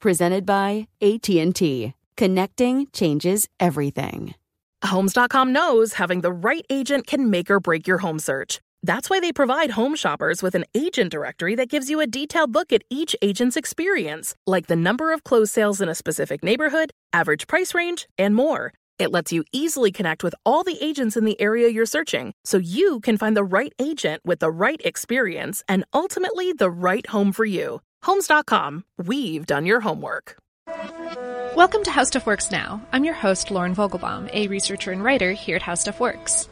presented by AT&T. Connecting changes everything. Homes.com knows having the right agent can make or break your home search. That's why they provide home shoppers with an agent directory that gives you a detailed look at each agent's experience, like the number of closed sales in a specific neighborhood, average price range, and more. It lets you easily connect with all the agents in the area you're searching so you can find the right agent with the right experience and ultimately the right home for you. Homes.com, we've done your homework. Welcome to How Stuff Works Now. I'm your host, Lauren Vogelbaum, a researcher and writer here at How Stuff Works.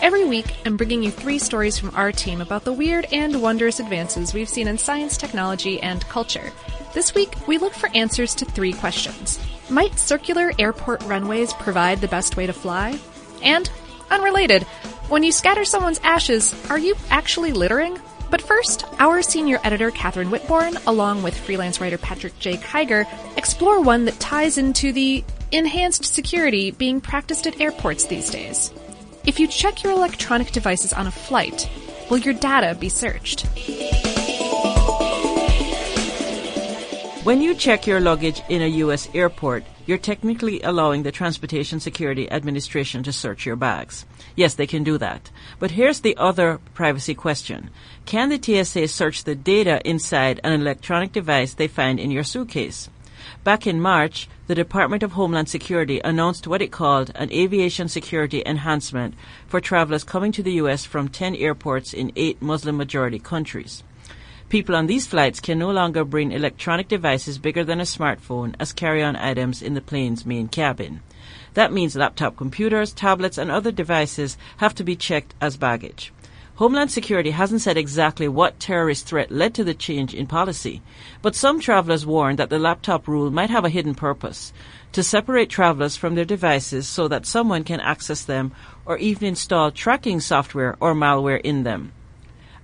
Every week, I'm bringing you three stories from our team about the weird and wondrous advances we've seen in science, technology, and culture. This week, we look for answers to three questions. Might circular airport runways provide the best way to fly? And, unrelated, when you scatter someone's ashes, are you actually littering? But first, our senior editor Katherine Whitbourne, along with freelance writer Patrick J. Kiger, explore one that ties into the enhanced security being practiced at airports these days. If you check your electronic devices on a flight, will your data be searched? When you check your luggage in a U.S. airport, you're technically allowing the Transportation Security Administration to search your bags. Yes, they can do that. But here's the other privacy question. Can the TSA search the data inside an electronic device they find in your suitcase? Back in March, the Department of Homeland Security announced what it called an aviation security enhancement for travelers coming to the U.S. from 10 airports in eight Muslim majority countries. People on these flights can no longer bring electronic devices bigger than a smartphone as carry-on items in the plane's main cabin. That means laptop computers, tablets, and other devices have to be checked as baggage. Homeland Security hasn't said exactly what terrorist threat led to the change in policy, but some travelers warn that the laptop rule might have a hidden purpose to separate travelers from their devices so that someone can access them or even install tracking software or malware in them.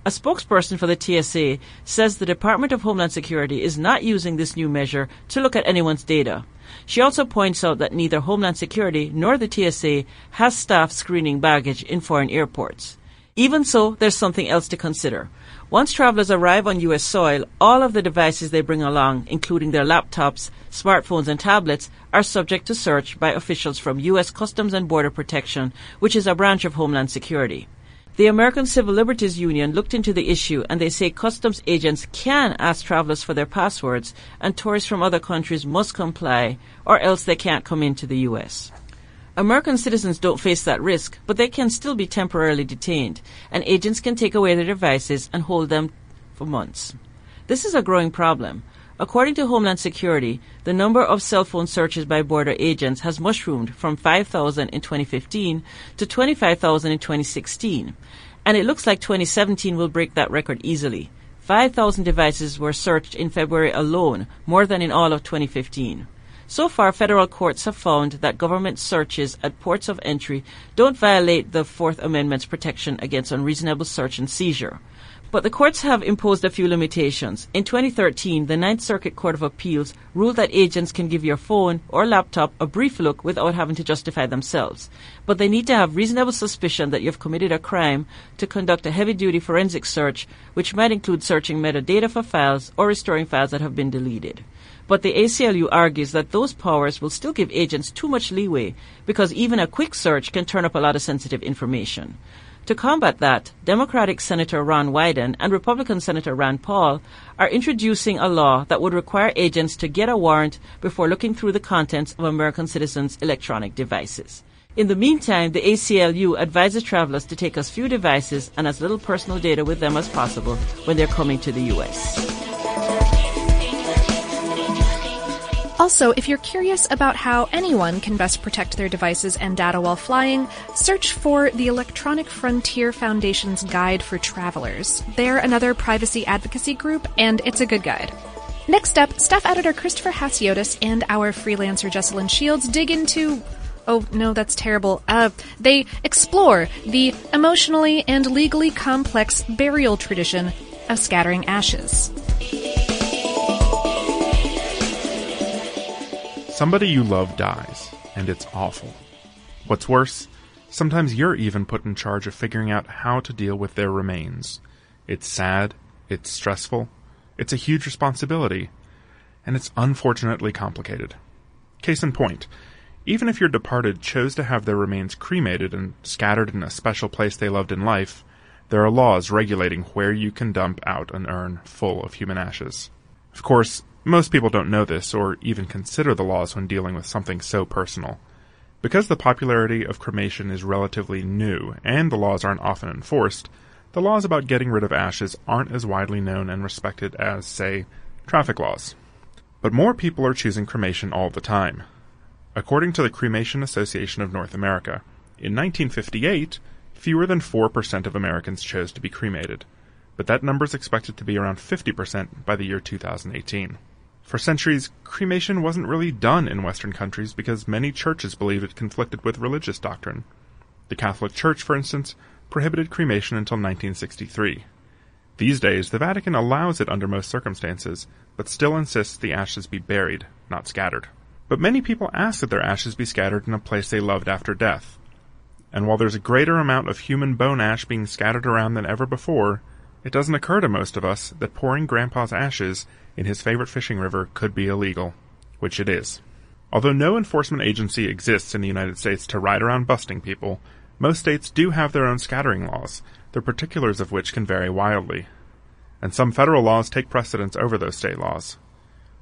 A spokesperson for the TSA says the Department of Homeland Security is not using this new measure to look at anyone's data. She also points out that neither Homeland Security nor the TSA has staff screening baggage in foreign airports. Even so, there's something else to consider. Once travelers arrive on U.S. soil, all of the devices they bring along, including their laptops, smartphones, and tablets, are subject to search by officials from U.S. Customs and Border Protection, which is a branch of Homeland Security. The American Civil Liberties Union looked into the issue and they say customs agents can ask travelers for their passwords and tourists from other countries must comply or else they can't come into the U.S. American citizens don't face that risk, but they can still be temporarily detained and agents can take away their devices and hold them for months. This is a growing problem. According to Homeland Security, the number of cell phone searches by border agents has mushroomed from 5,000 in 2015 to 25,000 in 2016. And it looks like 2017 will break that record easily. 5,000 devices were searched in February alone, more than in all of 2015. So far, federal courts have found that government searches at ports of entry don't violate the Fourth Amendment's protection against unreasonable search and seizure. But the courts have imposed a few limitations. In 2013, the Ninth Circuit Court of Appeals ruled that agents can give your phone or laptop a brief look without having to justify themselves. But they need to have reasonable suspicion that you've committed a crime to conduct a heavy duty forensic search, which might include searching metadata for files or restoring files that have been deleted. But the ACLU argues that those powers will still give agents too much leeway because even a quick search can turn up a lot of sensitive information. To combat that, Democratic Senator Ron Wyden and Republican Senator Rand Paul are introducing a law that would require agents to get a warrant before looking through the contents of American citizens' electronic devices. In the meantime, the ACLU advises travelers to take as few devices and as little personal data with them as possible when they're coming to the U.S. Also, if you're curious about how anyone can best protect their devices and data while flying, search for the Electronic Frontier Foundation's Guide for Travelers. They're another privacy advocacy group, and it's a good guide. Next up, staff editor Christopher Hasiotis and our freelancer Jesslyn Shields dig into. Oh, no, that's terrible. Uh, they explore the emotionally and legally complex burial tradition of scattering ashes. Somebody you love dies, and it's awful. What's worse, sometimes you're even put in charge of figuring out how to deal with their remains. It's sad, it's stressful, it's a huge responsibility, and it's unfortunately complicated. Case in point, even if your departed chose to have their remains cremated and scattered in a special place they loved in life, there are laws regulating where you can dump out an urn full of human ashes. Of course, most people don't know this or even consider the laws when dealing with something so personal. Because the popularity of cremation is relatively new and the laws aren't often enforced, the laws about getting rid of ashes aren't as widely known and respected as, say, traffic laws. But more people are choosing cremation all the time. According to the Cremation Association of North America, in 1958, fewer than 4% of Americans chose to be cremated, but that number is expected to be around 50% by the year 2018. For centuries, cremation wasn't really done in Western countries because many churches believed it conflicted with religious doctrine. The Catholic Church, for instance, prohibited cremation until 1963. These days, the Vatican allows it under most circumstances, but still insists the ashes be buried, not scattered. But many people ask that their ashes be scattered in a place they loved after death. And while there's a greater amount of human bone ash being scattered around than ever before, it doesn't occur to most of us that pouring Grandpa's ashes in his favorite fishing river could be illegal, which it is. Although no enforcement agency exists in the United States to ride around busting people, most states do have their own scattering laws, the particulars of which can vary wildly. And some federal laws take precedence over those state laws.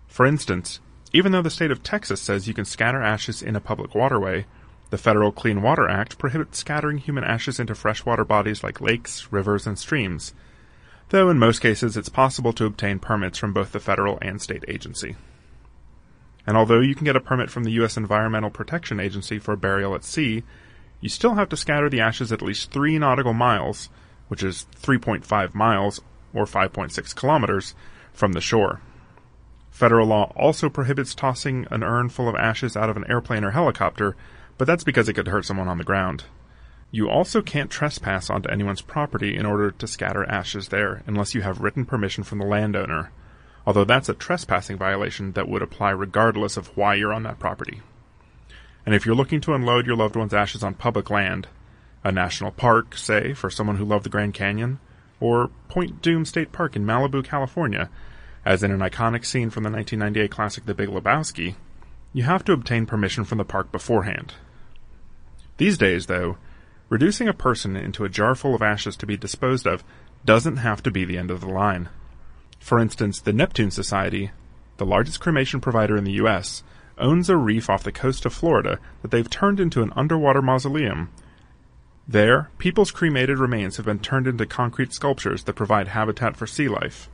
For instance, even though the state of Texas says you can scatter ashes in a public waterway, the Federal Clean Water Act prohibits scattering human ashes into freshwater bodies like lakes, rivers, and streams, though in most cases it's possible to obtain permits from both the federal and state agency. And although you can get a permit from the U.S. Environmental Protection Agency for burial at sea, you still have to scatter the ashes at least three nautical miles, which is 3.5 miles or 5.6 kilometers, from the shore. Federal law also prohibits tossing an urn full of ashes out of an airplane or helicopter, but that's because it could hurt someone on the ground. You also can't trespass onto anyone's property in order to scatter ashes there unless you have written permission from the landowner, although that's a trespassing violation that would apply regardless of why you're on that property. And if you're looking to unload your loved one's ashes on public land, a national park, say, for someone who loved the Grand Canyon, or Point Dume State Park in Malibu, California, as in an iconic scene from the 1998 classic The Big Lebowski, you have to obtain permission from the park beforehand. These days, though, Reducing a person into a jar full of ashes to be disposed of doesn't have to be the end of the line. For instance, the Neptune Society, the largest cremation provider in the U.S., owns a reef off the coast of Florida that they've turned into an underwater mausoleum. There, people's cremated remains have been turned into concrete sculptures that provide habitat for sea life.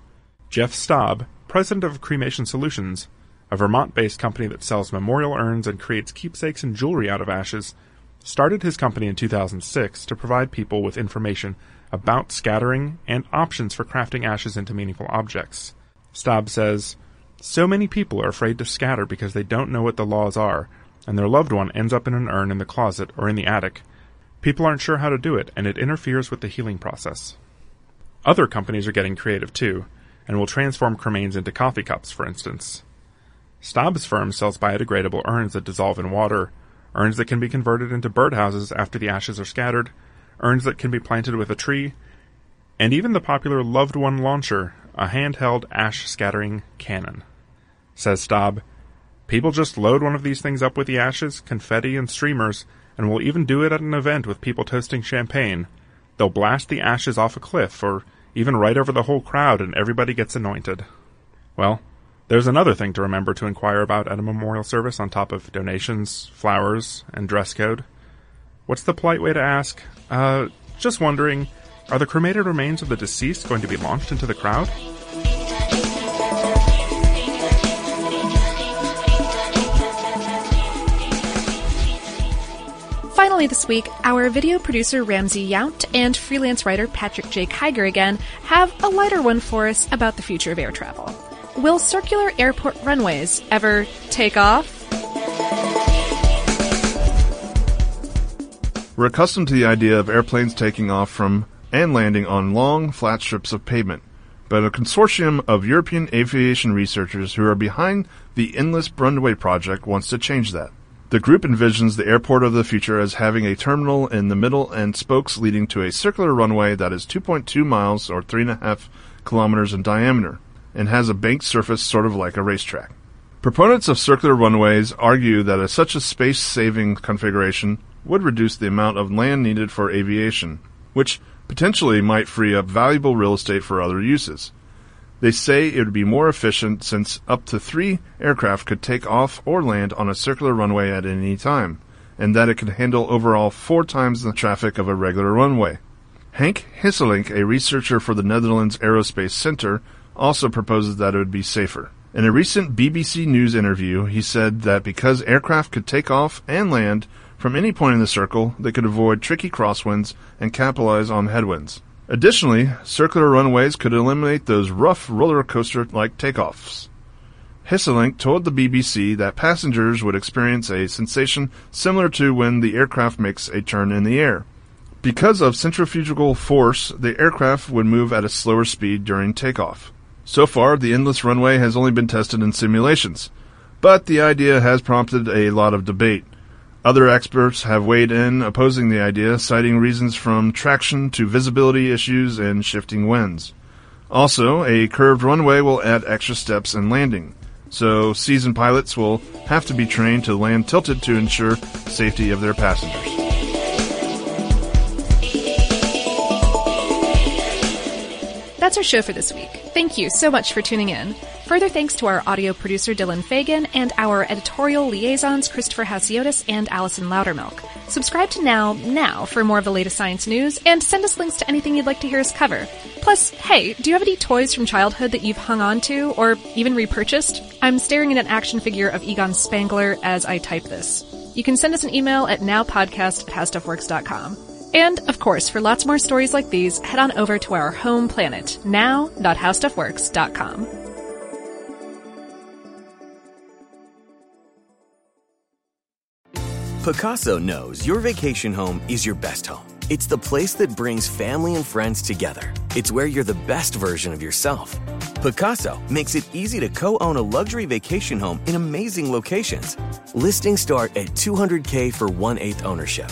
Jeff Staub, president of Cremation Solutions, a Vermont based company that sells memorial urns and creates keepsakes and jewelry out of ashes, started his company in 2006 to provide people with information about scattering and options for crafting ashes into meaningful objects. Staub says, So many people are afraid to scatter because they don't know what the laws are, and their loved one ends up in an urn in the closet or in the attic. People aren't sure how to do it, and it interferes with the healing process. Other companies are getting creative too, and will transform cremains into coffee cups, for instance. Staub's firm sells biodegradable urns that dissolve in water urns that can be converted into birdhouses after the ashes are scattered, urns that can be planted with a tree, and even the popular Loved One launcher, a handheld ash scattering cannon. Says Staub, People just load one of these things up with the ashes, confetti, and streamers, and will even do it at an event with people toasting champagne. They'll blast the ashes off a cliff or even right over the whole crowd and everybody gets anointed. Well, there's another thing to remember to inquire about at a memorial service on top of donations, flowers, and dress code. What's the polite way to ask? Uh, just wondering, are the cremated remains of the deceased going to be launched into the crowd? Finally, this week, our video producer Ramsey Yount and freelance writer Patrick J. Kiger again have a lighter one for us about the future of air travel. Will circular airport runways ever take off? We're accustomed to the idea of airplanes taking off from and landing on long, flat strips of pavement, but a consortium of European aviation researchers who are behind the Endless Runway project wants to change that. The group envisions the airport of the future as having a terminal in the middle and spokes leading to a circular runway that is 2.2 miles or 3.5 kilometers in diameter and has a banked surface sort of like a racetrack. Proponents of circular runways argue that a, such a space saving configuration would reduce the amount of land needed for aviation, which potentially might free up valuable real estate for other uses. They say it would be more efficient since up to three aircraft could take off or land on a circular runway at any time, and that it could handle overall four times the traffic of a regular runway. Hank Hesselink, a researcher for the Netherlands Aerospace Center, also proposes that it would be safer. In a recent BBC News interview, he said that because aircraft could take off and land from any point in the circle, they could avoid tricky crosswinds and capitalize on headwinds. Additionally, circular runways could eliminate those rough roller coaster like takeoffs. Hesselink told the BBC that passengers would experience a sensation similar to when the aircraft makes a turn in the air. Because of centrifugal force, the aircraft would move at a slower speed during takeoff. So far, the endless runway has only been tested in simulations, but the idea has prompted a lot of debate. Other experts have weighed in opposing the idea, citing reasons from traction to visibility issues and shifting winds. Also, a curved runway will add extra steps in landing, so seasoned pilots will have to be trained to land tilted to ensure safety of their passengers. That's our show for this week. Thank you so much for tuning in. Further thanks to our audio producer Dylan Fagan and our editorial liaisons Christopher Hasiotis and Allison Loudermilk. Subscribe to Now now for more of the latest science news and send us links to anything you'd like to hear us cover. Plus, hey, do you have any toys from childhood that you've hung on to or even repurchased? I'm staring at an action figure of Egon Spengler as I type this. You can send us an email at nowpodcast at. And, of course, for lots more stories like these, head on over to our home planet, now.howstuffworks.com. Pacaso knows your vacation home is your best home. It's the place that brings family and friends together. It's where you're the best version of yourself. Pacaso makes it easy to co own a luxury vacation home in amazing locations. Listings start at 200K for one eighth ownership.